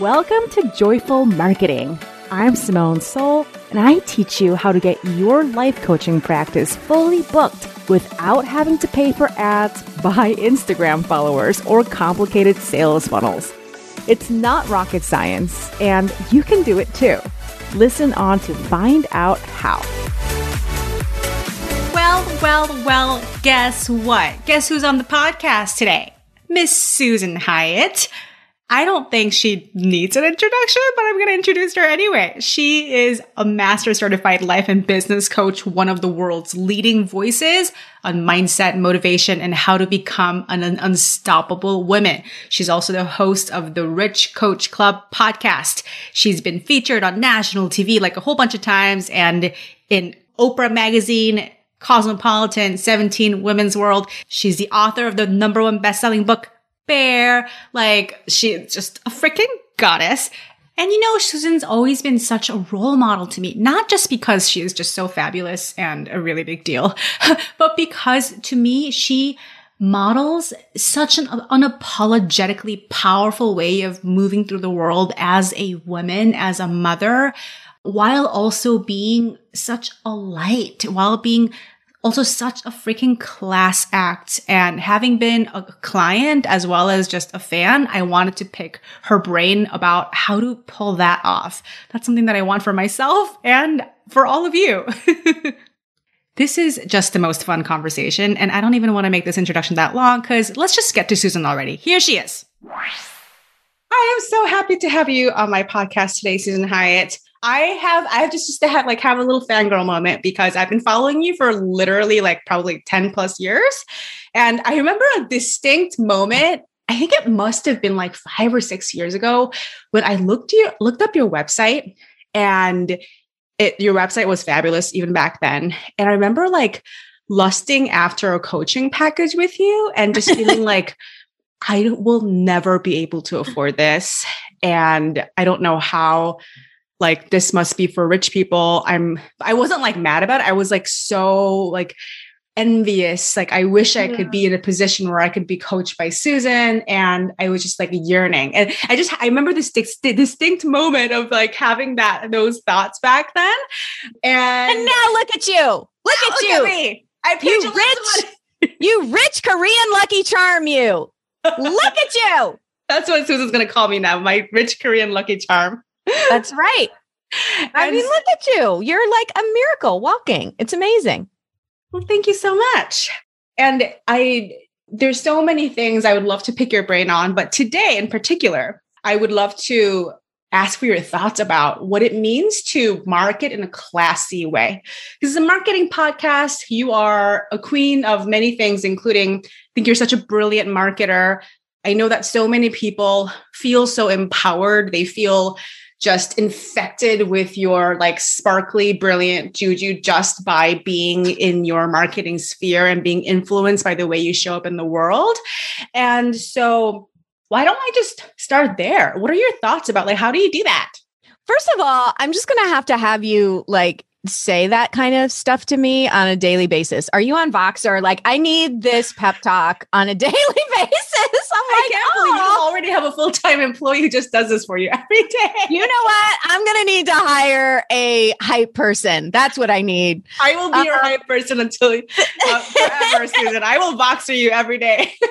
Welcome to Joyful Marketing. I'm Simone Seol, and I teach you how to get your life coaching practice fully booked without having to pay for ads, buy Instagram followers, or complicated sales funnels. It's not rocket science, and you can do it too. Listen on to find out how. Well, well, well, guess what? Guess who's on the podcast today? Miss Susan Hyatt. I don't think she needs an introduction, but I'm going to introduce her anyway. She is a master certified life and business coach, one of the world's leading voices on mindset, motivation, and how to become an unstoppable woman. She's also the host of the Rich Coach Club podcast. She's been featured on national TV like a whole bunch of times and in Oprah magazine, Cosmopolitan, 17 Women's World. She's the author of the number one best-selling book, Bare. Like, she's just a freaking goddess. And you know, Susan's always been such a role model to me, not just because she is just so fabulous and a really big deal, but because to me, she models such an unapologetically powerful way of moving through the world as a woman, as a mother, while also being such a light, while being also such a freaking class act. And having been a client as well as just a fan, I wanted to pick her brain about how to pull that off. That's something that I want for myself and for all of you. this is just the most fun conversation. And I don't even want to make this introduction that long because let's just get to Susan already. Here she is. I am so happy to have you on my podcast today, Susan Hyatt. I have I have just just to have like have a little fangirl moment because I've been following you for literally like probably 10 plus years. And I remember a distinct moment. I think it must have been like five or six years ago when I looked you looked up your website and it your website was fabulous even back then. And I remember like lusting after a coaching package with you and just feeling like I will never be able to afford this. And I don't know how like this must be for rich people. I'm I wasn't like mad about it. I was like so like envious. Like I wish I could be in a position where I could be coached by Susan and I was just like yearning. And I just I remember this distinct moment of like having that those thoughts back then. And, and now look at you. Look at look you. At me. I paid you rich you rich Korean lucky charm you. look at you. That's what Susan's going to call me now, my rich Korean lucky charm. That's right. I mean, look at you. You're like a miracle walking. It's amazing. Well, thank you so much. And I, there's so many things I would love to pick your brain on, but today in particular, I would love to ask for your thoughts about what it means to market in a classy way. This is a marketing podcast. You are a queen of many things, including, I think you're such a brilliant marketer. I know that so many people feel so empowered. They feel just infected with your like sparkly, brilliant juju just by being in your marketing sphere and being influenced by the way you show up in the world. And so, why don't I just start there? What are your thoughts about like how do you do that? First of all, I'm just going to have to have you like say that kind of stuff to me on a daily basis? Are you on Voxer? Like, I need this pep talk on a daily basis. I'm I like, can't believe you already have a full time employee who just does this for you every day. You know what? I'm going to need to hire a hype person. That's what I need. I will be your hype person until uh, forever, Susan. I will Voxer you every day.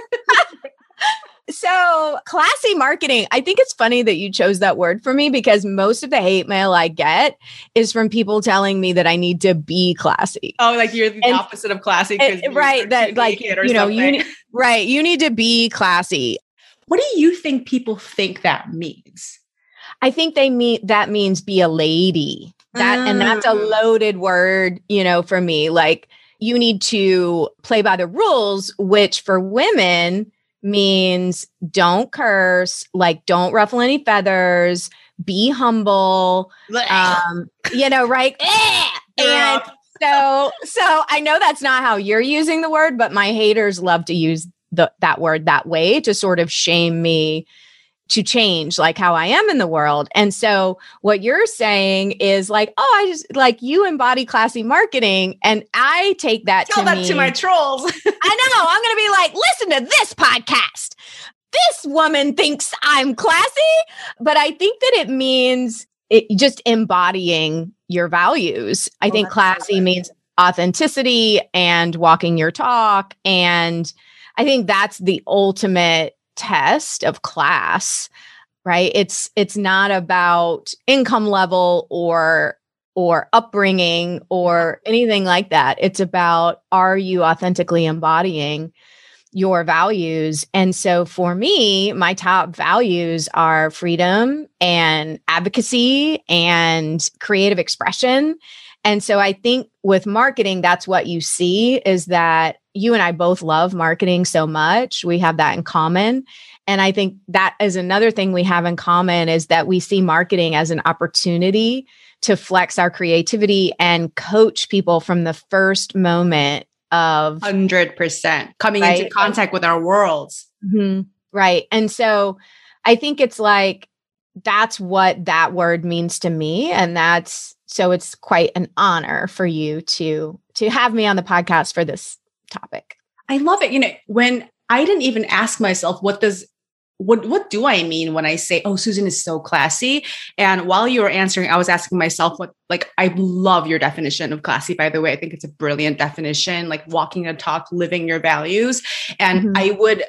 So, classy marketing. I think it's funny that you chose that word for me because most of the hate mail I get is from people telling me that I need to be classy. Oh, like you're the and, opposite of classy, and, right? That like you know, something. you need, right? You need to be classy. What do you think people think that means? I think they mean that means be a lady. That and that's a mm. loaded word, you know, for me. Like you need to play by the rules, which for women means don't curse, like don't ruffle any feathers, be humble. Um, you know, right? and so so I know that's not how you're using the word, but my haters love to use the that word that way to sort of shame me to change like how I am in the world. And so what you're saying is like, oh, I just like you embody classy marketing. And I take that Tell to that me, to my trolls. I know. I'm gonna be like, listen to this podcast. This woman thinks I'm classy. but I think that it means it just embodying your values. I oh, think classy so means authenticity and walking your talk. And I think that's the ultimate test of class right? It's it's not about income level or or upbringing or anything like that. It's about are you authentically embodying your values? And so for me my top values are freedom and advocacy and creative expression and so I think with marketing, that's what you see is that you and I both love marketing so much. We have that in common. And I think that is another thing we have in common is that we see marketing as an opportunity to flex our creativity and coach people from the first moment of 100% coming right? into contact with our worlds. Mm-hmm. Right. And so I think it's like that's what that word means to me. And that's so it's quite an honor for you to to have me on the podcast for this topic. I love it. You know, when I didn't even ask myself what does what what do I mean when I say, "Oh, Susan is so classy"? And while you were answering, I was asking myself, "What like I love your definition of classy." By the way, I think it's a brilliant definition, like walking a talk, living your values. And mm-hmm. I would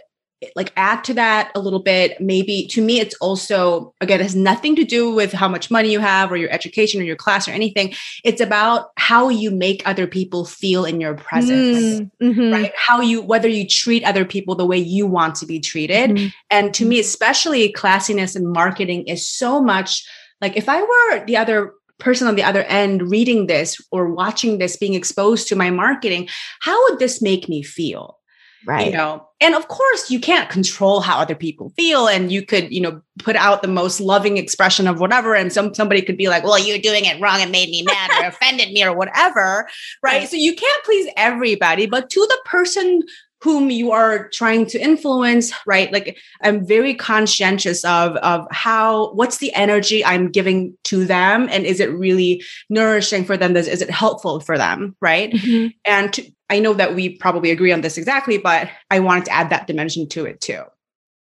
like add to that a little bit. Maybe to me it's also again it has nothing to do with how much money you have or your education or your class or anything. It's about how you make other people feel in your presence mm, mm-hmm. right? How you whether you treat other people the way you want to be treated. Mm-hmm. and to me especially classiness and marketing is so much like if i were the other person on the other end reading this or watching this being exposed to my marketing how would this make me feel right you know and of course you can't control how other people feel and you could you know put out the most loving expression of whatever and some somebody could be like well you're doing it wrong and made me mad or offended me or whatever right? right so you can't please everybody but to the person whom you are trying to influence right? Like i'm very conscientious of of how what's the energy i'm giving to them and is it really nourishing for them? Is, is it helpful for them right? Mm-hmm. and to, i know that we probably agree on this exactly but i wanted to add that dimension to it too.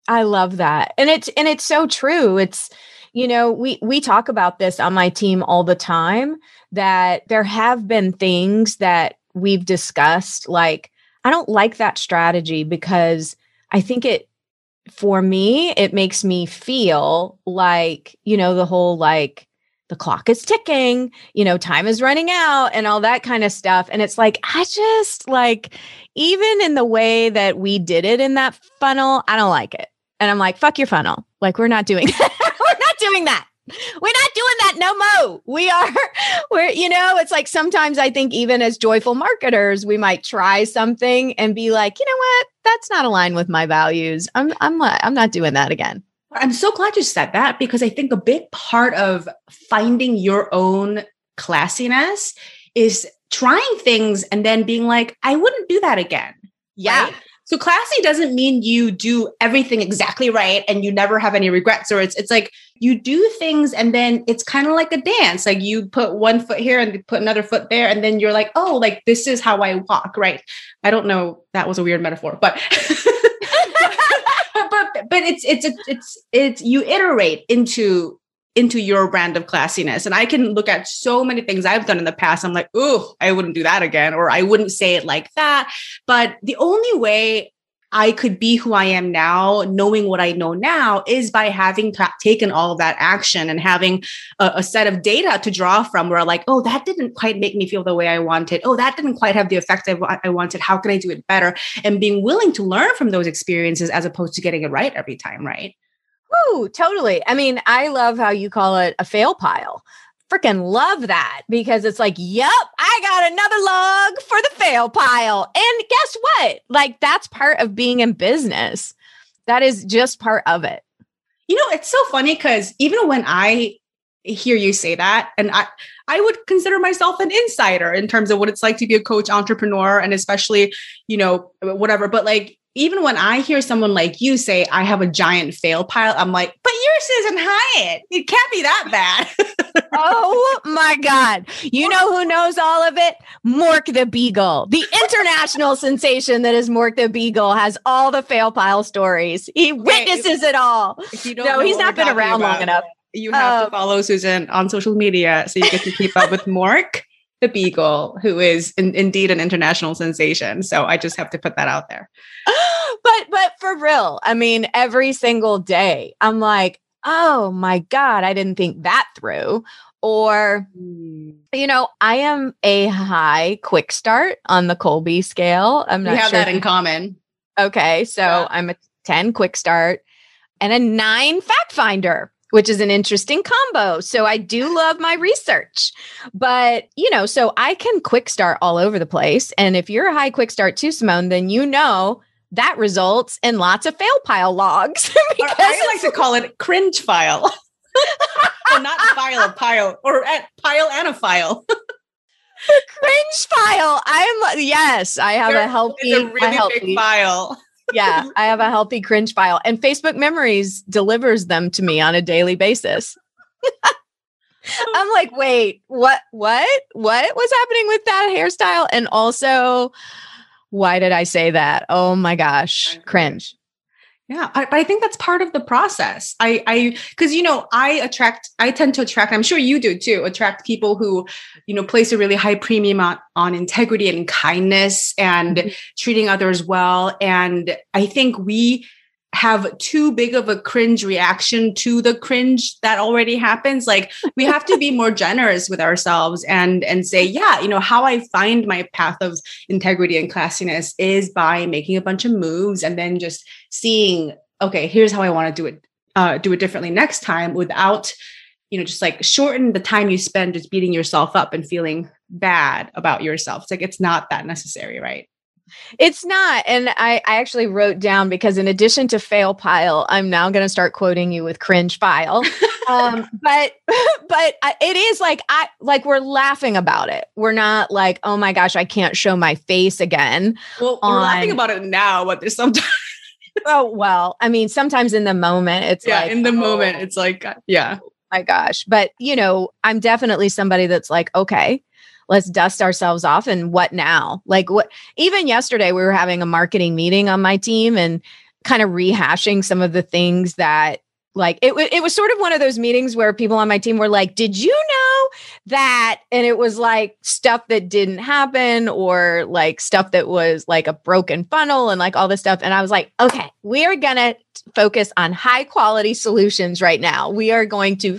I love that. And it's and it's so true. It's you know we we talk about this on my team all the time that there have been things that we've discussed like I don't like that strategy because I think it, for me, it makes me feel like, you know, the whole like, the clock is ticking, you know, time is running out and all that kind of stuff. And it's like, I just like, even in the way that we did it in that funnel, I don't like it. And I'm like, fuck your funnel. Like, we're not doing that. we're not doing that we're not doing that no mo. We are we're you know it's like sometimes i think even as joyful marketers we might try something and be like you know what? That's not aligned with my values. I'm i'm not i'm not doing that again. I'm so glad you said that because i think a big part of finding your own classiness is trying things and then being like i wouldn't do that again yeah. right? So classy doesn't mean you do everything exactly right and you never have any regrets or it's it's like you do things and then it's kind of like a dance. Like you put one foot here and put another foot there and then you're like, "Oh, like this is how I walk," right? I don't know, that was a weird metaphor, but but but it's it's it's it's you iterate into into your brand of classiness. And I can look at so many things I've done in the past. I'm like, oh, I wouldn't do that again, or I wouldn't say it like that. But the only way I could be who I am now, knowing what I know now, is by having t- taken all of that action and having a, a, set of data to draw from where, like, oh, that didn't quite make me feel the way I wanted. Oh, that didn't quite have the effect I, I wanted. How can I do it better? And being willing to learn from those experiences as opposed to getting it right every time, right? Totally. I mean, I love how you call it a fail pile. Freaking love that because it's like, yep, I got another log for the fail pile. And guess what? Like, that's part of being in business. That is just part of it. You know, it's so funny because even when I hear you say that, and I, I would consider myself an insider in terms of what it's like to be a coach entrepreneur and especially, you know, whatever. But like, even when I hear someone like you say, I have a giant fail pile, I'm like, but you're Susan Hyatt. It can't be that bad. oh my God. You know who knows all of it? Mork the Beagle. The international sensation that is Mork the Beagle has all the fail pile stories. He witnesses it all. no, he's not been around long enough. You have um, to follow Susan on social media so you get to keep up with Mork the Beagle, who is in, indeed an international sensation. So I just have to put that out there. but but for real, I mean, every single day, I'm like, oh my god, I didn't think that through. Or, mm. you know, I am a high quick start on the Kolbe scale. I'm not sure. we have sure that in common. Okay, so yeah. I'm a 10 quick start and a nine fact finder which is an interesting combo. So I do love my research. But, you know, so I can quick start all over the place. And if you're a high quick start too, Simone, then you know that results in lots of fail pile logs. I like to call it cringe file. or not file, a pile, or a pile and a file. cringe file. I'm yes, I have a healthy, a really a healthy, big file yeah, I have a healthy cringe file, and Facebook Memories delivers them to me on a daily basis. I'm like, wait, what, what, what was happening with that hairstyle? And also, why did I say that? Oh my gosh, cringe. Yeah, I, but I think that's part of the process. I, I, because you know, I attract, I tend to attract. I'm sure you do too. Attract people who, you know, place a really high premium on, on integrity and kindness and mm-hmm. treating others well. And I think we have too big of a cringe reaction to the cringe that already happens like we have to be more generous with ourselves and and say yeah you know how i find my path of integrity and classiness is by making a bunch of moves and then just seeing okay here's how i want to do it uh, do it differently next time without you know just like shorten the time you spend just beating yourself up and feeling bad about yourself. It's like it's not that necessary right it's not. And I, I actually wrote down because in addition to fail pile, I'm now going to start quoting you with cringe file. um, but, but it is like, I like we're laughing about it. We're not like, oh my gosh, I can't show my face again. Well, on, we're laughing about it now, but there's sometimes. oh, well, I mean, sometimes in the moment, it's yeah, like, in the oh, moment, it's like, uh, yeah. My gosh. But, you know, I'm definitely somebody that's like, okay, let's dust ourselves off and what now? Like what even yesterday we were having a marketing meeting on my team and kind of rehashing some of the things that like it, it was sort of one of those meetings where people on my team were like did you know that? And it was like stuff that didn't happen or like stuff that was like a broken funnel and like all this stuff. And i was like okay we are gonna focus on high quality solutions right now. We are going to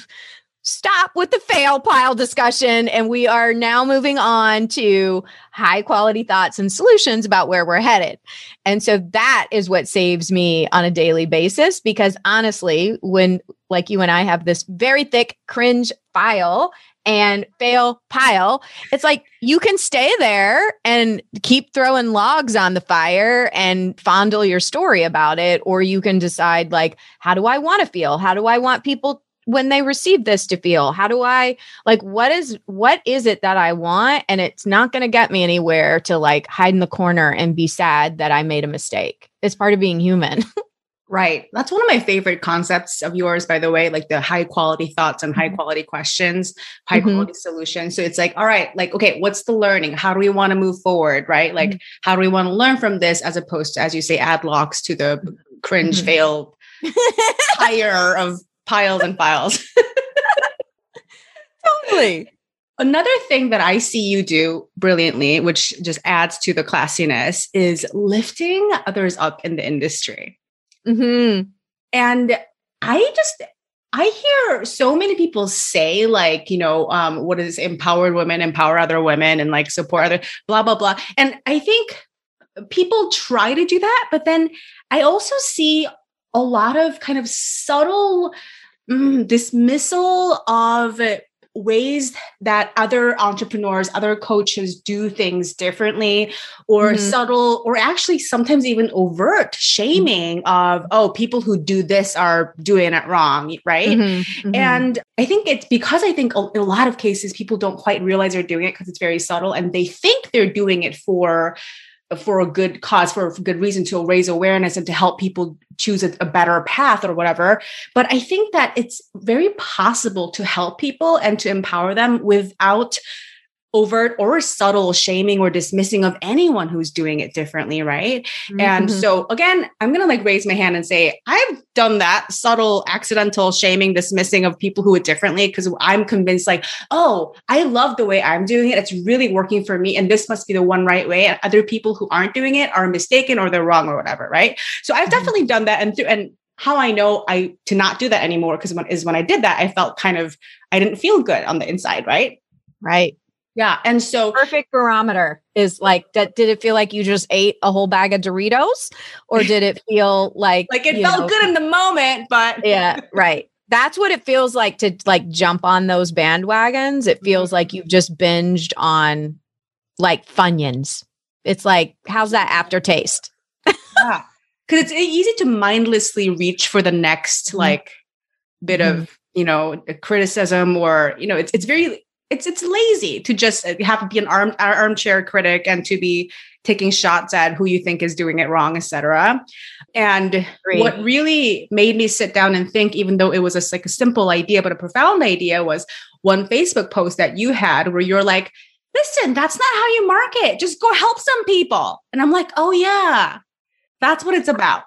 stop with the fail pile discussion. And we are now moving on to high quality thoughts and solutions about where we're headed. And so that is what saves me on a daily basis because honestly, when like you and I have this very thick cringe file and fail pile, it's like you can stay there and keep throwing logs on the fire and fondle your story about it. Or you can decide, like, how do I want to feel? How do I want people when they receive this to feel how do i like what is what is it that i want and it's not going to get me anywhere to like hide in the corner and be sad that i made a mistake it's part of being human right that's one of my favorite concepts of yours by the way like the high quality thoughts and high mm-hmm. quality questions high mm-hmm. quality solutions so it's like all right like okay what's the learning how do we want to move forward right like mm-hmm. how do we want to learn from this as opposed to as you say add locks to the cringe mm-hmm. fail fire of piles and files. totally. Another thing that I see you do brilliantly, which just adds to the classiness, is lifting others up in the industry. Mm-hmm. And I just, I hear so many people say, like, you know, um, what is empowered women, empower other women, and like support other, blah, blah, blah. And I think people try to do that, but then I also see a lot of kind of subtle mm, dismissal of ways that other entrepreneurs, other coaches do things differently or mm-hmm. subtle or actually sometimes even overt shaming of, oh, people who do this are doing it wrong, right? Mm-hmm. Mm-hmm. And I think it's because I think in a lot of cases people don't quite realize they're doing it because it's very subtle and they think they're doing it for for a good cause, for a good reason to raise awareness and to help people choose a, a, better path or whatever. But I think that it's very possible to help people and to empower them without overt or subtle shaming or dismissing of anyone who's doing it differently right mm-hmm. and so again i'm going to like raise my hand and say i've done that subtle accidental shaming dismissing of people who it differently because i'm convinced like oh i love the way i'm doing it it's really working for me and this must be the one right way and other people who aren't doing it are mistaken or they're wrong or whatever right so i've mm-hmm. definitely done that and through and how I know I to not do that anymore because when is when I did that I felt kind of I didn't feel good on the inside, right? Right. Yeah. And so perfect barometer is like that did it feel like you just ate a whole bag of Doritos or did it feel like like it felt know, good in the moment, but Yeah, right. That's what it feels like to like jump on those bandwagons. It feels mm-hmm. like you've just binged on like Funyuns. It's like, how's that aftertaste? yeah. Cause it's easy to mindlessly reach for the next mm-hmm. like bit mm-hmm. of, you know, criticism or, you know, it's it's very it's it's lazy to just have to be an arm armchair critic and to be taking shots at who you think is doing it wrong, etc. And Great. what really made me sit down and think, even though it was a, like a simple idea but a profound idea, was one Facebook post that you had where you're like, "Listen, that's not how you market. Just go help some people." And I'm like, "Oh yeah, that's what it's about."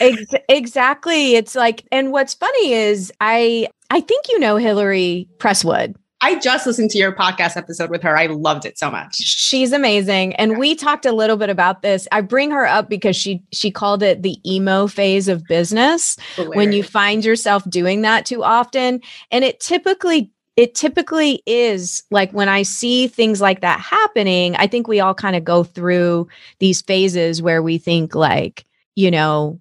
Ex- exactly. It's like, and what's funny is I I think you know Hillary Presswood. I just listened to your podcast episode with her. I loved it so much. She's amazing. And we talked a little bit about this. I bring her up because she she called it the emo phase of business Hilarious. when you find yourself doing that too often. And it typically it typically is like when I see things like that happening, I think we all kind of go through these phases where we think like, you know,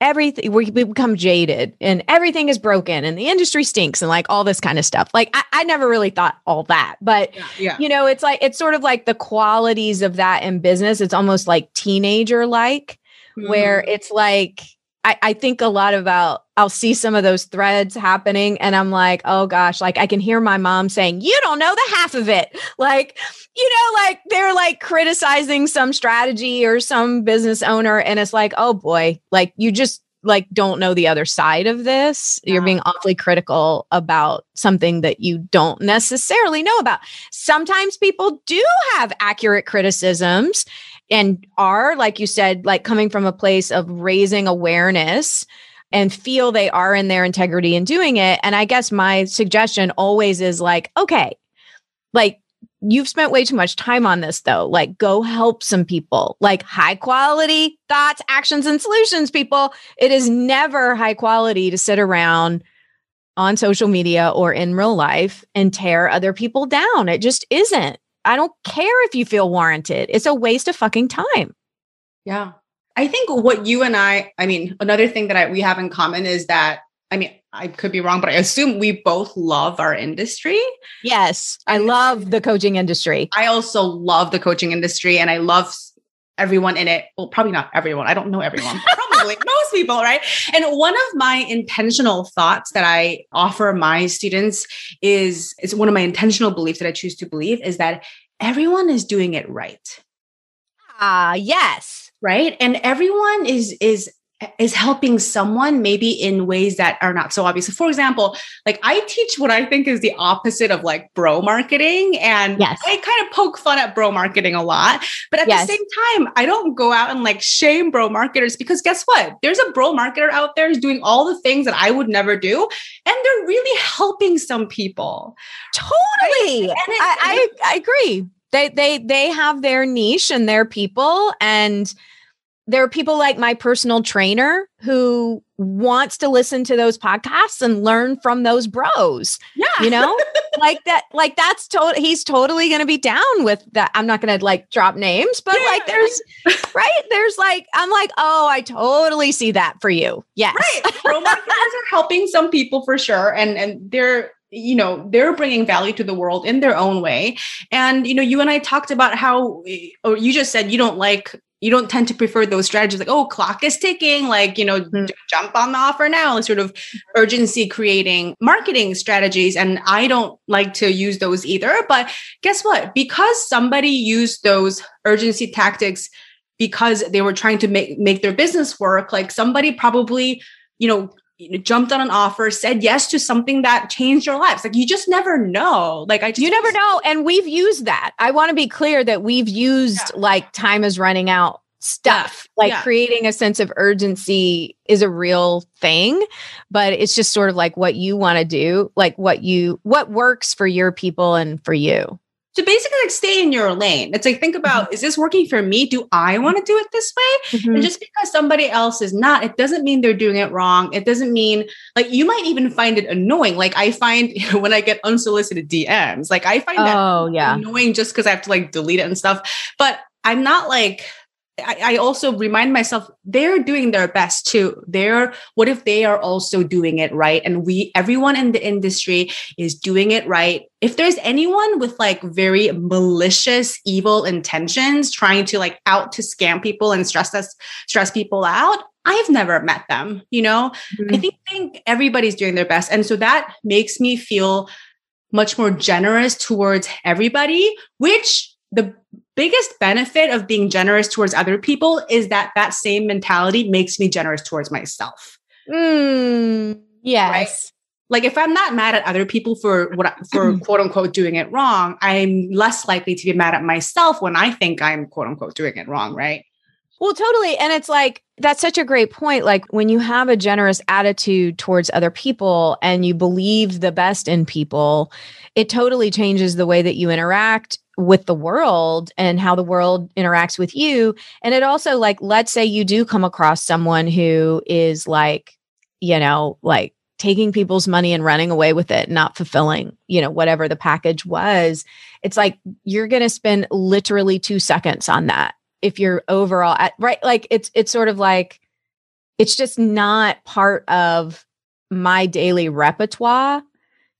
everything we, become jaded and everything is broken and the industry stinks and like all this kind of stuff like i, I never really thought all that but yeah, yeah. you know it's like it's sort of like the qualities of that in business it's almost like teenager like mm. where it's like I, I think a lot about I'll see some of those threads happening and I'm like, oh gosh, like I can hear my mom saying, You don't know the half of it. Like, you know, like they're like criticizing some strategy or some business owner. And it's like, oh boy, like you just like don't know the other side of this. You're being uh-huh. awfully critical about something that you don't necessarily know about. Sometimes people do have accurate criticisms and are, like you said, like coming from a place of raising awareness and feel they are in their integrity in doing it. And I guess my suggestion always is like, okay, like you've spent way too much time on this though. Like go help some people, like high quality thoughts, actions, and solutions, people. It is never high quality to sit around on social media or in real life and tear other people down. It just isn't. I don't care if you feel warranted. It's a waste of fucking time. Yeah. I think what you and I, I mean, another thing that I, we have in common is that, I mean, I could be wrong, but I assume we both love our industry. Yes. I love the coaching industry. I also love the coaching industry and I love everyone in it. Well, probably not everyone. I don't know everyone. probably most people, right? And one of my intentional thoughts that I offer my students is it's one of my intentional beliefs that I choose to believe is that everyone is doing it right. Ah, uh, yes. Right? And everyone is is is helping someone maybe in ways that are not so obvious. So for example, like I teach what I think is the opposite of like bro marketing. And yes. I kind of poke fun at bro marketing a lot. But at yes. the same time, I don't go out and like shame bro marketers because guess what? There's a bro marketer out there who's doing all the things that I would never do. And they're really helping some people. Totally. Right? It, I, I, I agree. They they they have their niche and their people and there are people like my personal trainer who wants to listen to those podcasts and learn from those bros. Yeah. You know, like that, like that's total, he's totally going to be down with that. I'm not going to like drop names, but yeah. like there's, right. There's like, I'm like, oh, I totally see that for you. Yes. Right. Pro marketers are helping some people for sure. And, and they're, you know they're bringing value to the world in their own way and you know you and i talked about how or you just said you don't like you don't tend to prefer those strategies like oh clock is ticking like you know mm-hmm. jump on the offer now and sort of urgency creating marketing strategies and i don't like to use those either but guess what because somebody used those urgency tactics because they were trying to make make their business work like somebody probably you know jumped on an offer, said yes to something that changed your lives. Like you just never know. Like I just You never know. And we've used that. I want to be clear that we've used yeah. like time is running out stuff. Yeah. Like yeah. creating a sense of urgency is a real thing, but it's just sort of like what you want to do, like what you what works for your people and for you to basically like stay in your lane. It's like think about mm-hmm. is this working for me? Do I want to do it this way? Mm-hmm. And just because somebody else is not, it doesn't mean they're doing it wrong. It doesn't mean like you might even find it annoying. Like I find you know, when I get unsolicited DMs, like I find that oh, yeah. annoying just because I have to like delete it and stuff. But I'm not like I, I, also remind myself they're doing their best too. They're what if they are also doing it right? And we, everyone in the industry is doing it right. If there's anyone with like very malicious, evil intentions trying to like out to scam people and stress us, stress people out, I've never met them. You know, mm-hmm. I think, think everybody's doing their best. And so that makes me feel much more generous towards everybody, which the biggest benefit of being generous towards other people is that that same mentality makes me generous towards myself. Mm, yes. Right? Like if I'm not mad at other people for what for quote unquote doing it wrong, I'm less likely to be mad at myself when I think I'm quote unquote doing it wrong, right? Well, totally. And it's like, that's such a great point. Like, when you have a generous attitude towards other people and you believe the best in people, it totally changes the way that you interact with the world and how the world interacts with you. And it also, like, let's say you do come across someone who is like, you know, like taking people's money and running away with it, not fulfilling, you know, whatever the package was. It's like you're going to spend literally two seconds on that if you're overall at right. Like, it's, it's sort of like, it's just not part of my daily repertoire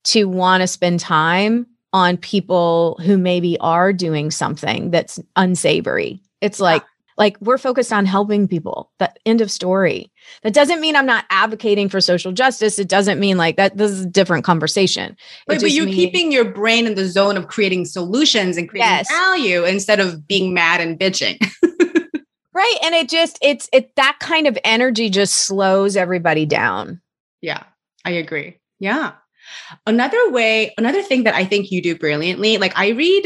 to want to spend time on people who maybe are doing something that's unsavory. It's like, like we're focused on helping people. That end of story. That doesn't mean I'm not advocating for social justice. It doesn't mean like that. This is a different conversation. Wait, but you're means, keeping your brain in the zone of creating solutions and creating yes. value instead of being mad and bitching. right. And it just, it's, it, that kind of energy just slows everybody down. Yeah, I agree. Yeah. Another way, another thing that I think you do brilliantly, like I read,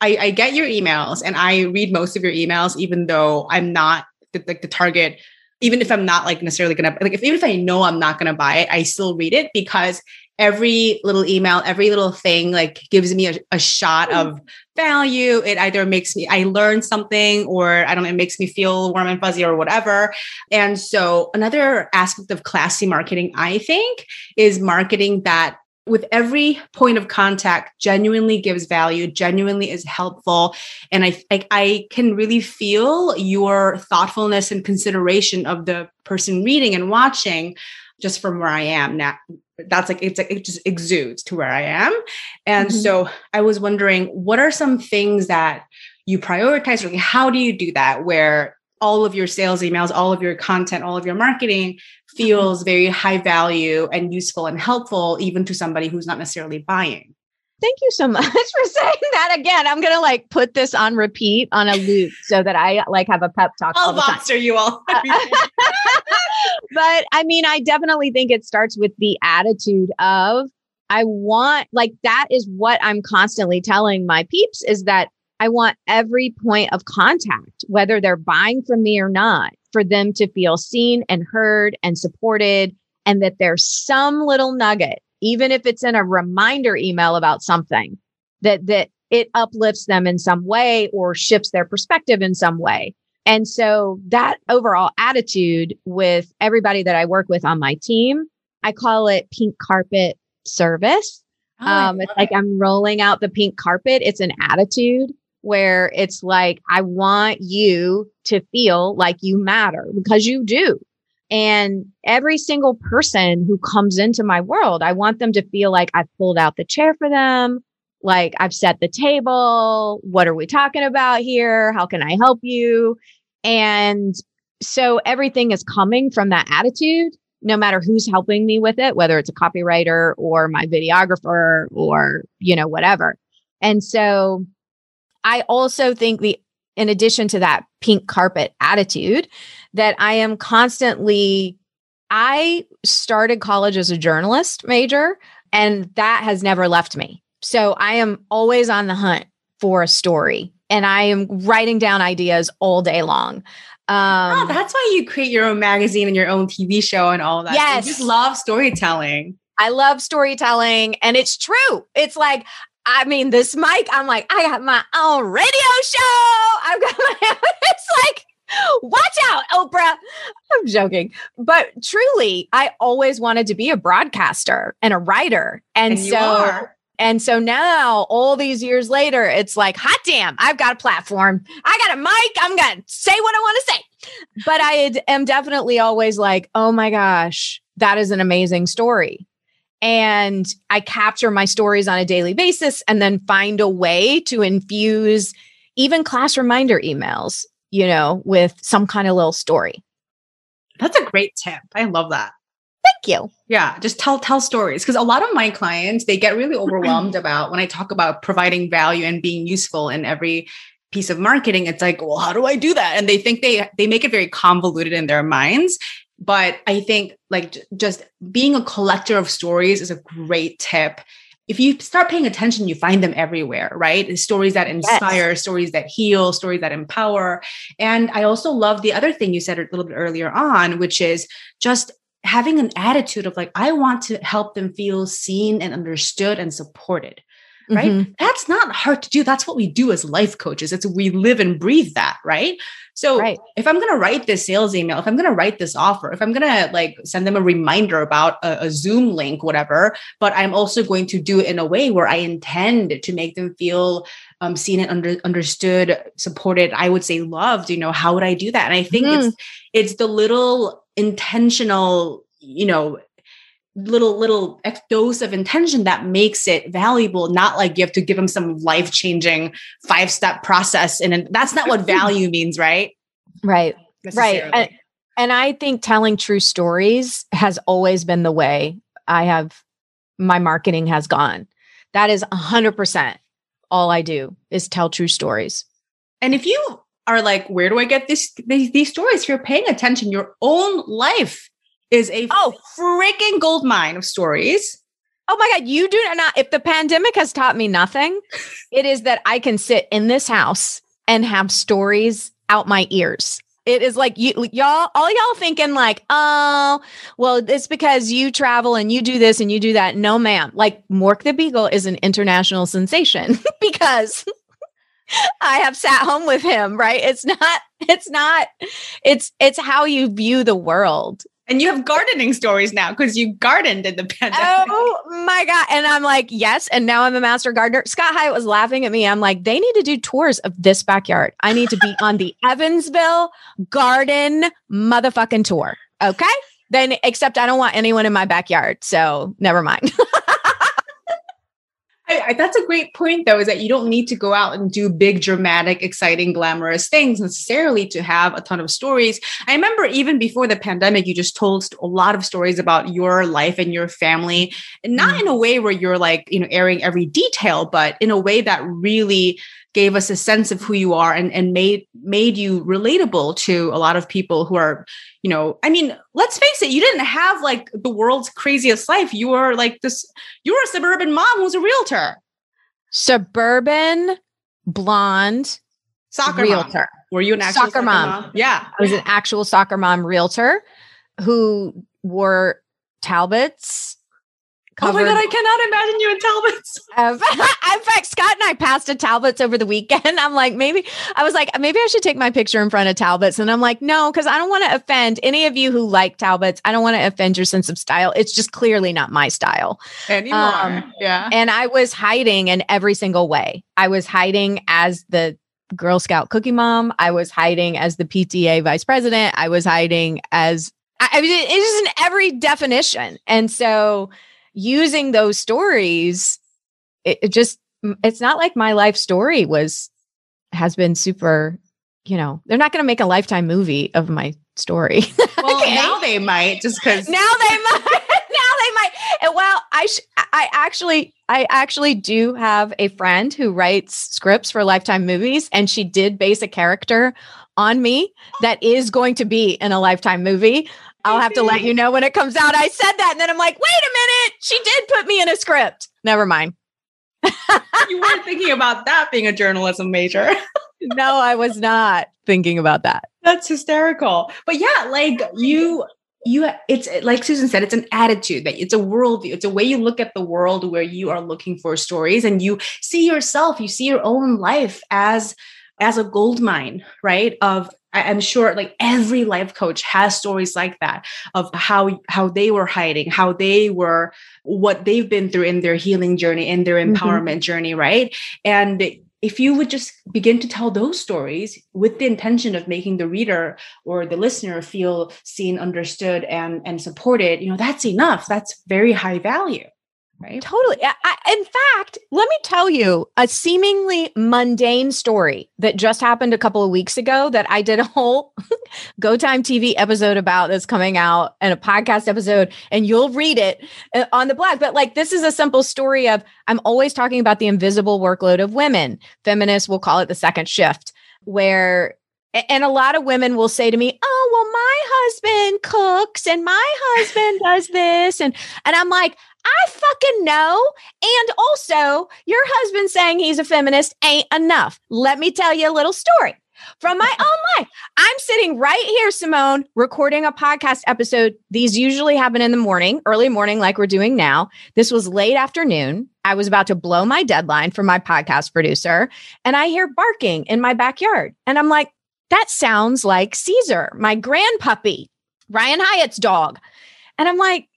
I, I get your emails and I read most of your emails, even though I'm not the, like the target even if I'm not like necessarily gonna like if even if I know I'm not gonna buy it, I still read it because every little email, every little thing like gives me a, a shot mm. of value. It either makes me I learn something or I don't know, it makes me feel warm and fuzzy or whatever. And so another aspect of classy marketing, I think, is marketing that with every point of contact genuinely gives value genuinely is helpful and I, like I can really feel your thoughtfulness and consideration of the person reading and watching just from where i am now that's like it's like it just exudes to where i am and mm-hmm. so i was wondering what are some things that you prioritize or how do you do that where all of your sales emails, all of your content, all of your marketing feels very high value and useful and helpful, even to somebody who's not necessarily buying. Thank you so much for saying that again. I'm gonna like put this on repeat on a loop so that I like have a pep talk. I'll Voxer you all. but I mean, I definitely think it starts with the attitude of I want like that is what I'm constantly telling my peeps is that I want every point of contact, whether they're buying from me or not, for them to feel seen and heard and supported, and that there's some little nugget, even if it's in a reminder email about something, that that it uplifts them in some way or shifts their perspective in some way. And so that overall attitude with everybody that I work with on my team, I call it pink carpet service. Oh, um, it's like I'm rolling out the pink carpet. It's an attitude where it's like, I want you to feel like you matter because you do. And every single person who comes into my world, I want them to feel like I've pulled out the chair for them. Like I've set the table. What are we talking about here? How can I help you? And so everything is coming from that attitude, no matter who's helping me with it, whether it's a copywriter or my videographer or, you know, whatever. And so I also think the, in addition to that pink carpet attitude, that I am constantly, I started college as a journalist major, and that has never left me. So I am always on the hunt for a story and I am writing down ideas all day long. Um, oh, that's why you create your own magazine and your own TV show and all that. Yes. You just love storytelling. I love storytelling. And it's true. It's like, I mean, this mic, I'm like, I got my own radio show. I've got my, it's like, watch out, Oprah. I'm joking. But truly, I always wanted to be a broadcaster and a writer. And, and so, and so now, all these years later, it's like, hot damn, I've got a platform. I got a mic. I'm going to say what I want to say. But I am definitely always like, oh my gosh, that is an amazing story. And I capture my stories on a daily basis and then find a way to infuse even class reminder emails, you know, with some kind of little story. That's a great tip. I love that. Thank you. Yeah, just tell tell stories because a lot of my clients they get really overwhelmed about when I talk about providing value and being useful in every piece of marketing. It's like, well, how do I do that? And they think they they make it very convoluted in their minds. But I think like just being a collector of stories is a great tip if you start paying attention, you find them everywhere, right? Stories that inspire, yes. stories that heal, stories that empower. And I also love the other thing you said a little bit earlier on, which is just having an attitude of like, I want to help them feel seen and understood and supported. Right. Mm-hmm. That's not hard to do. That's what we do as life coaches. It's we live and breathe that. Right. So right. if I'm going to write this sales email, if I'm going to write this offer, if I'm going to like send them a reminder about a, a, Zoom link, whatever, but I'm also going to do it in a way where I intend to make them feel um, seen and under, understood, supported, I would say loved, you know, how would I do that? And I think mm-hmm. it's, it's the little intentional, you know, little little dose of intention that makes it valuable not like you have to give them some life-changing five step process and that's not what value means right? Right right and, and i think telling true stories has always been the way i have my marketing has gone. That is 100% all i do is tell true stories. And if you are like, where do I get this, these, these stories? If you're paying attention, your own life is a oh freaking gold mine of stories. Oh my God, you do not. If the pandemic has taught me nothing, it is that I can sit in this house and have stories out my ears. It is like you, y'all, all y'all thinking like, oh, well, it's because you travel and you do this and you do that. No, ma'am. Like Mork the Beagle is an international sensation because I have sat home with him, right? It's not, it's not, it's, it's how you view the world. And you have gardening stories now because you gardened in the pandemic. Oh my God. And I'm like, yes. And now I'm a master gardener. Scott Hyatt was laughing at me. I'm like, they need to do tours of this backyard. I need to be on the Evansville garden motherfucking tour. Okay. Then, except I don't want anyone in my backyard. So never mind. I, I, that's a great point, though, is that you don't need to go out and do big, dramatic, exciting, glamorous things necessarily to have a ton of stories. I remember even before the pandemic, you just told a lot of stories about your life and your family, and not mm. in a way where you're like, you know, airing every detail, but in a way that really gave us a sense of who you are and, and made made you relatable to a lot of people who are you know i mean let's face it you didn't have like the world's craziest life you were like this you were a suburban mom who's a realtor suburban blonde soccer realtor mom. were you an actual soccer, soccer mom? mom? yeah i was an actual soccer mom realtor who wore talbots Covered. Oh my god, I cannot imagine you in Talbots. in fact, Scott and I passed a Talbots over the weekend. I'm like, maybe I was like, maybe I should take my picture in front of Talbots. And I'm like, no, because I don't want to offend any of you who like Talbots. I don't want to offend your sense of style. It's just clearly not my style anymore. Um, yeah. And I was hiding in every single way. I was hiding as the Girl Scout cookie mom. I was hiding as the PTA vice president. I was hiding as I mean, it is in every definition. And so using those stories, it, it just, it's not like my life story was, has been super you know, they're not going to make a lifetime movie of my story. Well, okay. now they might just because now they might. now they might. And well, I sh- I actually I actually do have a friend who writes scripts for lifetime movies, and she did base a character on me that is going to be in a lifetime movie. I'll have to let you know when it comes out. I said that, and then I'm like, wait a minute, she did put me in a script. Never mind. you weren't thinking about that being a journalism major. no, I was not thinking about that. That's hysterical. But yeah, like you you it's like Susan said, it's an attitude that it's a worldview. It's a way you look at the world where you are looking for stories and you see yourself, you see your own life as as a gold mine, right? Of I'm sure like every life coach has stories like that of how how they were hiding, how they were what they've been through in their healing journey, in their mm-hmm. empowerment mm-hmm. journey, right? And if you would just begin to tell those stories with the intention of making the reader or the listener feel seen understood and and supported you know that's enough that's very high value right? Totally. I, in fact, let me tell you a seemingly mundane story that just happened a couple of weeks ago that I did a whole Go Time TV episode about that's coming out and a podcast episode, and you'll read it uh, on the blog. But like, this is a simple story of I'm always talking about the invisible workload of women. Feminists will call it the second shift, where and a lot of women will say to me, "Oh, well my husband cooks and my husband does this." And and I'm like, I fucking know. And also, your husband saying he's a feminist ain't enough. Let me tell you a little story from my own life. I'm sitting right here, Simone, recording a podcast episode. These usually happen in the morning, early morning, like we're doing now. This was late afternoon. I was about to blow my deadline for my podcast producer, and I hear barking in my backyard. And I'm like, that sounds like Caesar, my grand puppy, Ryan Hyatt's dog. And I'm like,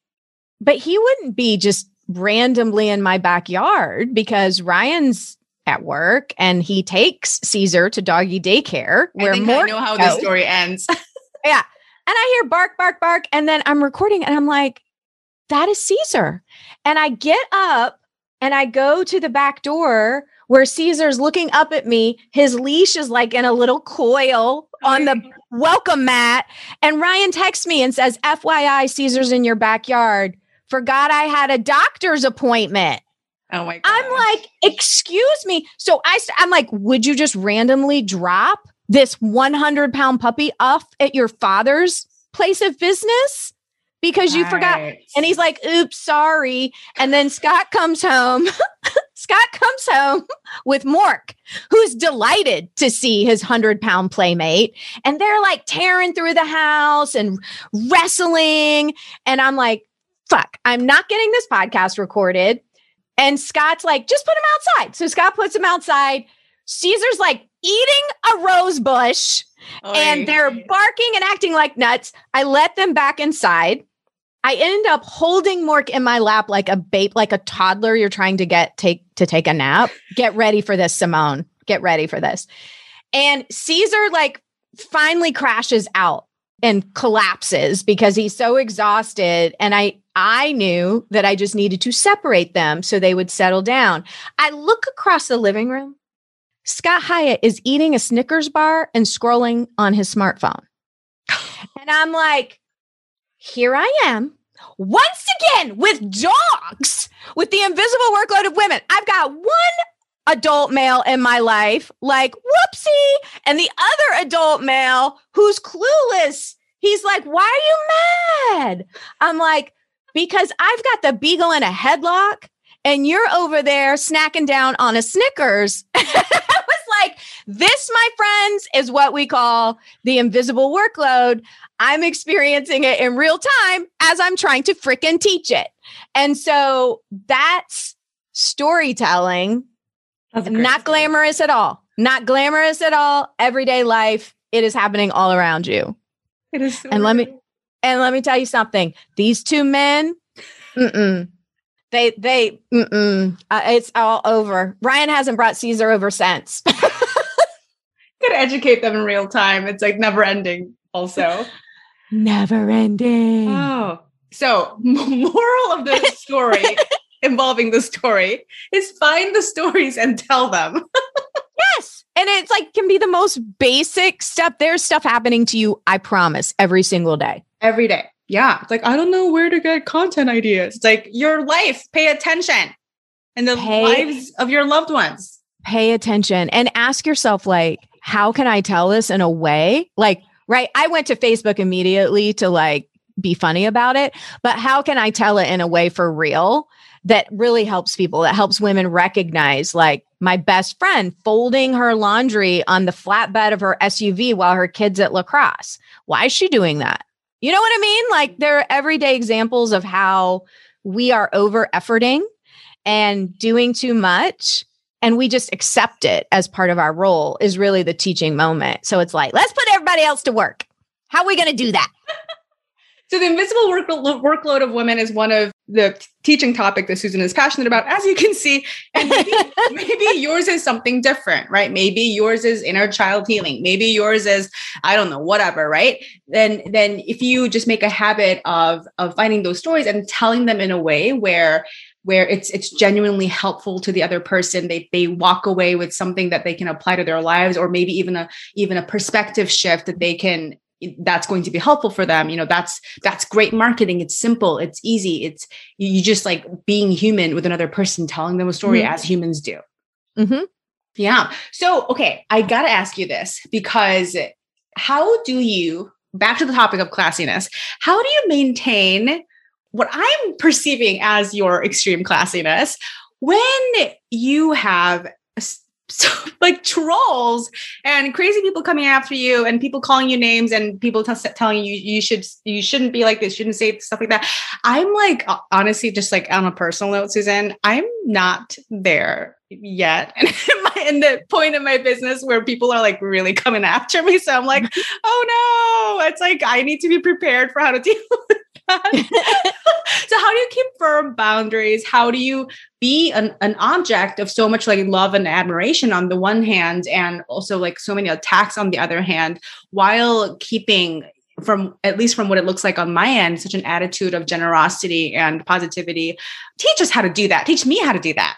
but he wouldn't be just randomly in my backyard because Ryan's at work and he takes Caesar to doggy daycare where more I know how the story ends. yeah. And I hear bark, bark, bark. And then I'm recording and I'm like, that is Caesar. And I get up and I go to the back door where Caesar's looking up at me. His leash is like in a little coil on the welcome mat. And Ryan texts me and says, FYI, Caesar's in your backyard forgot I had a doctor's appointment. Oh my god. I'm like, excuse me. So I I'm like, would you just randomly drop this 100 pound puppy off at your father's place of business? Because you right. forgot. And he's like, oops, sorry. And then Scott comes home. Scott comes home with Mork, who's delighted to see his 100 pound playmate. And they're like tearing through the house and wrestling. And I'm like, fuck, I'm not getting this podcast recorded. And Scott's like, just put him outside. So Scott puts him outside. Caesar's like eating a rose bush Oy. and they're barking and acting like nuts. I let them back inside. I end up holding Mork in my lap like a babe, like a toddler you're trying to get take to take a nap. Get ready for this, Simone. Get ready for this. And Caesar like finally crashes out and collapses because he's so exhausted and I I knew that I just needed to separate them so they would settle down. I look across the living room. Scott Hyatt is eating a Snickers bar and scrolling on his smartphone. And I'm like, here I am once again with dogs, with the invisible workload of women. I've got one adult male in my life, like, whoopsie. And the other adult male who's clueless. He's like, why are you mad? I'm like, because I've got the beagle in a headlock and you're over there snacking down on a Snickers. I was like, this, my friends, is what we call the invisible workload. I'm experiencing it in real time as I'm trying to freaking teach it. And so that's storytelling. That's not story. glamorous at all. Not glamorous at all. Everyday life. It is happening all around you. It is. So and let me and let me tell you something. These two men, mm-mm, they they mm-mm, uh, it's all over. Ryan hasn't brought Caesar over since. Gotta educate them in real time. It's like never ending. Also, never ending. Oh, so moral of the story involving the story is find the stories and tell them. yes, And it's like can be the most basic stuff. There's stuff happening to you, I promise, every single day. Every day. Yeah. It's like, I don't know where to get content ideas. It's like your life, pay attention and the Pay- lives of your loved ones. Pay attention and ask yourself, like, how can I tell this in a way? Like, right. I went to Facebook immediately to like be funny about it, but how can I tell it in a way for real that really helps people, that helps women recognize like my best friend folding her laundry on the flatbed of her SUV while her kid's at lacrosse. Why is she doing that? You know what I mean? Like there are everyday examples of how we are over efforting and doing too much and we just accept it as part of our role is really the teaching moment. So it's like, let's put everybody else to work. How are we going to do that? So the invisible workload, workload of women is one of the teaching topic that Susan is passionate about, as you can see. And maybe, maybe yours is something different, right? Maybe yours is inner child healing. Maybe yours is, I don't know, whatever, right? Then, then if you just make a habit of of finding those stories and telling them in a way where where it's it's genuinely helpful to the other person they they walk away with something that they can apply to their lives or maybe even a even a perspective shift that they can that's going to be helpful for them. You know that's that's great marketing. It's simple. It's easy. It's you just like being human with another person telling them a story Mhm. as humans do. Mm-hmm. yeah. So okay i gotta ask you this because how do you back to the topic of classiness how do you maintain what i'm perceiving as your extreme classiness when you have so, like trolls and crazy people coming after you and people calling you names and people t- telling you you should you shouldn't be like this shouldn't say stuff like that. I'm like honestly just like on a personal note susan i'm not there yet. And in, my, in the point of my business where people are like really coming after me. So i'm like oh no. It's like i need to be prepared for how to deal with that so how do you keep firm boundaries? How do you be an, an object of so much like love and admiration on the one hand and also like so many attacks on the other hand while keeping from at least from what it looks like on my end such an attitude of generosity and positivity? Teach us how to do that. Teach me how to do that.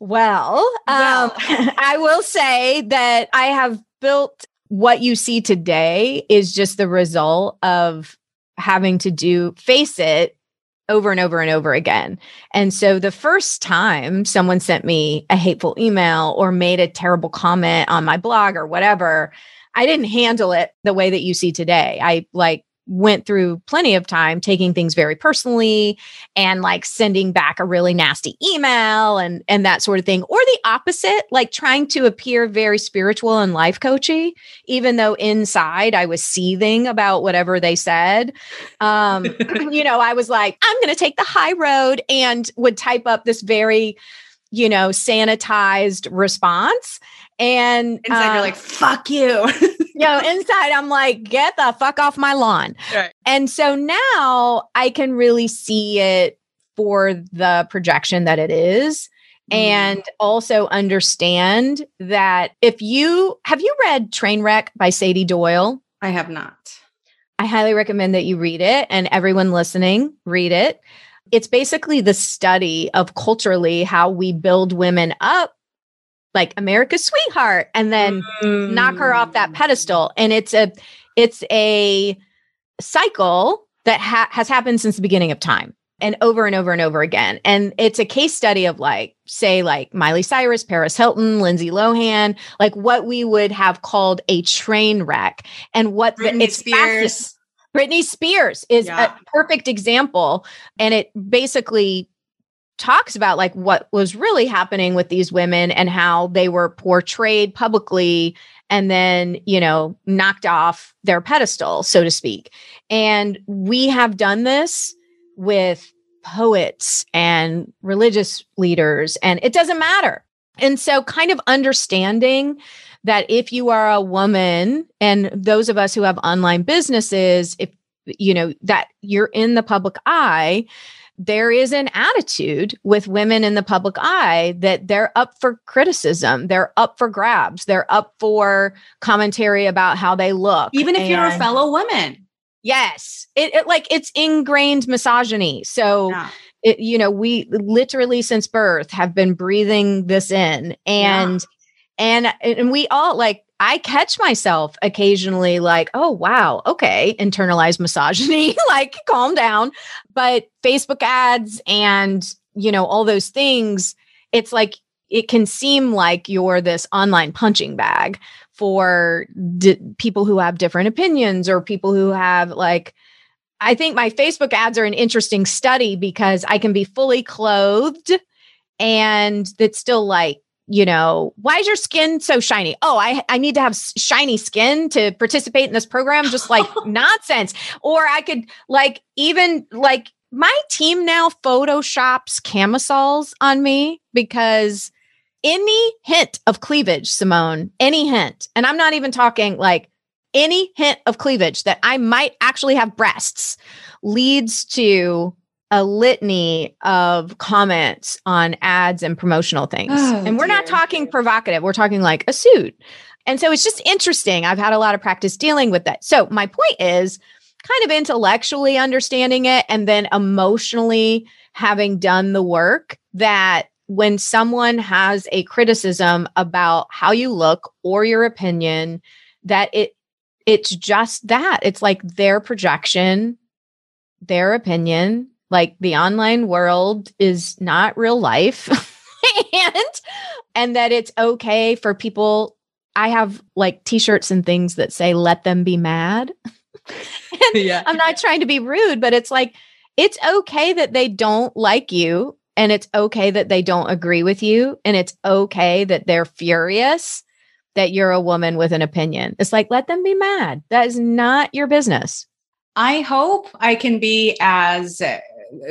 Well, um, Well. I will say that I have built what you see today is just the result of having to do face it over and over and over again. And so the first time someone sent me a hateful email or made a terrible comment on my blog or whatever, I didn't handle it the way that you see today. I like went through plenty of time taking things very personally and like sending back a really nasty email and and that sort of thing. Or the opposite like trying to appear very spiritual and life coachy even though inside I was seething about whatever they said. Um you know I was like I'm going to take the high road and would type up this very you know sanitized response. And inside uh, you're like fuck you you know inside I'm like get the fuck off my lawn right. and so now I can really see it for the projection that it is, Mm. and also understand that if you have you read Trainwreck by Sady Doyle? i have not I highly recommend that you read it and everyone listening read it. It's basically the study of culturally how we build women up like America's sweetheart and then knock her off that mm. pedestal and it's a it's a cycle that ha- has happened since the beginning of time and over and over and over again and it's a case study of like say like miley cyrus paris hilton lindsay lohan like what we would have called a train wreck and what the, Britney it's fascinating- Spears. Britney Spears is Yeah. a perfect example. And it basically talks about like what was really happening with these women and how they were portrayed publicly and then, you know, knocked off their pedestal, so to speak. And we have done this with poets and religious leaders, and it doesn't matter. And so, kind of understanding that if you are a woman and those of us who have online businesses if you know that you're in the public eye there is an attitude with women in the public eye that they're up for criticism they're up for grabs they're up for commentary about how they look even if you're a fellow woman. Yes. It, it like it's ingrained misogyny. So yeah. it, you know we literally since birth have been breathing this in and And and we all like I catch myself occasionally like, oh, wow, okay, internalized misogyny, like calm down. But Facebook ads and, you know, all those things, it's like it can seem like you're this online punching bag for d- people who have different opinions or people who have like, I think my Facebook ads are an interesting study because I can be fully clothed and it's still like you know, why is your skin so shiny? Oh, I, I need to have shiny skin to participate in this program. Just like nonsense. Or I could like even like my team now photoshops camisoles on me because any hint of cleavage, Simone, any hint, and I'm not even talking like any hint of cleavage that I might actually have breasts leads to a litany of comments on ads and promotional things. Oh, and we're dear. not talking provocative, we're talking like a suit. And so it's just interesting. I've had a lot of practice dealing with that. So my point is kind of intellectually understanding it and then emotionally having done the work that when someone has a criticism about how you look or your opinion that it it's just that it's like their projection their opinion like the online world is not real life. And and that it's okay for people i have like t-shirts and things that say let them be mad. Yeah. i'm not trying to be rude but it's like it's okay that they don't like you and it's okay that they don't agree with you and it's okay that they're furious that you're a woman with an opinion. It's like let them be mad. That is not your business. I hope I can be as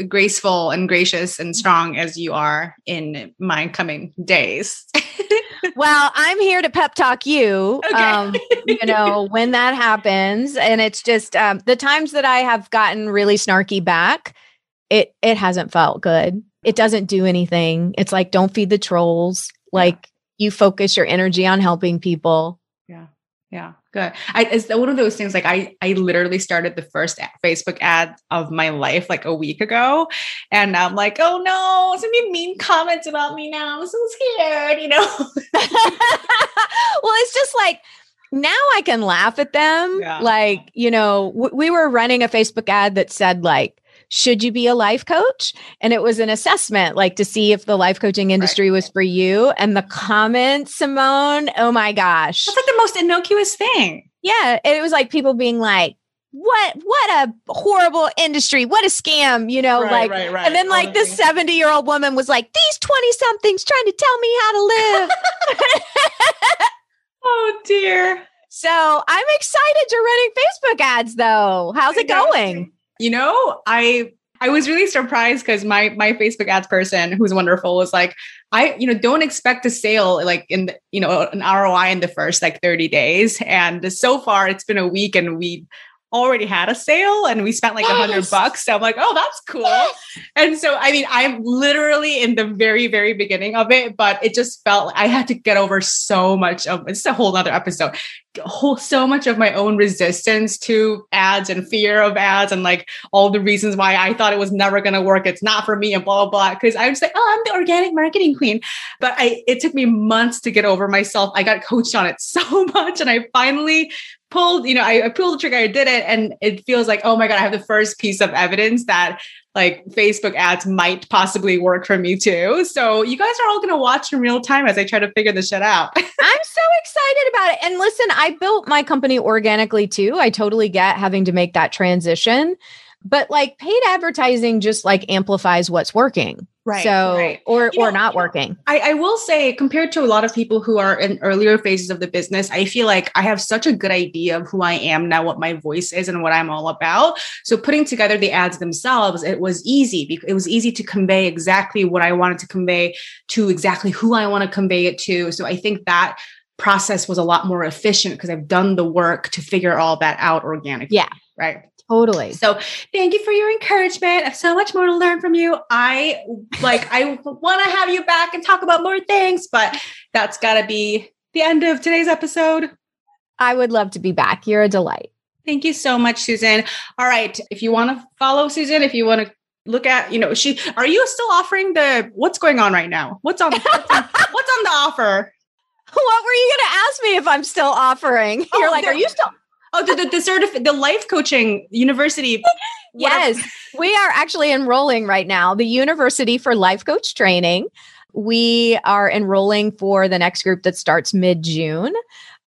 graceful and gracious and strong as you are in my coming days. well, I'm here to pep talk you. Okay. Um, you know, when that happens, and it's just um, the times that I have gotten really snarky back, it it hasn't felt good. It doesn't do anything. It's like don't feed the trolls. Like you focus your energy on helping people. Yeah. Yeah. Good. I, it's one of those things like I, I literally started the first Facebook ad of my life like a week ago. And I'm like, oh no, so many mean comments about me now. I'm so scared, you know? well, it's just like, now I can laugh at them. Yeah. Like, you know, w- we were running a Facebook ad that said, like, should you be a life coach? And it was an assessment, like to see if the life coaching industry right. was for you. And the comments, Simone, oh my gosh. That's like the most innocuous thing. Yeah. It was like people being like, what what a horrible industry what a scam you know right, like right, right. and then like this 70 year old woman was like these 20 somethings trying to tell me how to live oh dear so i'm excited you're running facebook ads though how's it going you know, I I was really surprised because my my Facebook ads person, who's wonderful, was like, I you know don't expect a sale like in the, you know an ROI in the first like 30 days, and so far it's been a week, and we already had a sale and we spent like a hundred bucks. So I'm like, oh, that's cool. And so, I mean, I'm literally in the very, very beginning of it, but it just felt like I had to get over so much of it's a whole other episode. Whole so much of my own resistance to ads and fear of ads and like all the reasons why I thought it was never gonna work. It's not for me and blah blah blah. Cause I was like, oh, I'm the organic marketing queen. But I it took me months to get over myself. I got coached on it so much. And I finally pulled, you know, I, I, pulled the trigger, I did it, and it feels like, oh my God, I have the first piece of evidence that like Facebook ads might possibly work for me too. So you guys are all gonna watch in real time as I try to figure this shit out. I'm so excited about it. And listen, I built my company organically too. I totally get having to make that transition. But like paid advertising just like amplifies what's working. Right. So, right. or you or know, not working. I, I will say, compared to a lot of people who are in earlier phases of the business, I feel like I have such a good idea of who I am now, what my voice is, and what I'm all about. So, putting together the ads themselves, it was easy. Because it was easy to convey exactly what I wanted to convey to exactly who I want to convey it to. So, I think that process was a lot more efficient because I've done the work to figure all that out organically. Yeah. Right. Totally. So thank you for your encouragement. I have so much more to learn from you. I like I want to have you back and talk about more things, but that's gotta be the end of today's episode. I would love to be back. You're a delight. Thank you so much, Susan. All right. If you want to follow Susan, if you want to look at, you know, she are you still offering the what's going on right now? What's on what's on, what's on the offer? what were you going to ask me if I'm still offering? Oh, You're Oh, like, there- are you still? Oh, the the, the certif- the life coaching university. Yes, we are actually enrolling right now. The University for Life Coach Training. We are enrolling for the next group that starts mid June.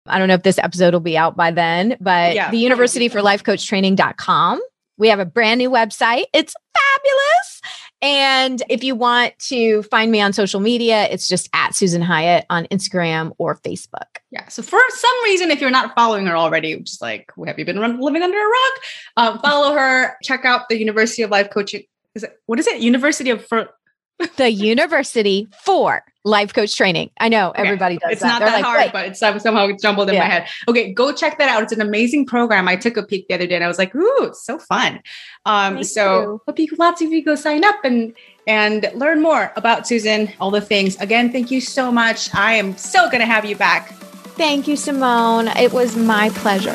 I don't know if this episode will be out by then, but Yeah. the University for Life Coach Training.com. We have a brand new website. It's fabulous. And if you want to find me on social media, it's just at Susan Hyatt on Instagram or Facebook. Yeah. So for some reason, if you're not following her already, is like, have you been living under a rock? Um, follow her. Check out the University of Life Coaching. Is it what is it? University of The University for Life Coach Training. I know Okay. everybody does it's that. not They're that like, hard, "Wait, but it's somehow it's jumbled in my head. Okay, go check that out. It's an amazing program. I took a peek the other day and I was like, ooh, it's so fun. Um, Thank so you. hope you lots of you go sign up and and learn more about Susan, all the things. Again, thank you so much. I am so gonna have you back. Thank you, Simone. It was my pleasure.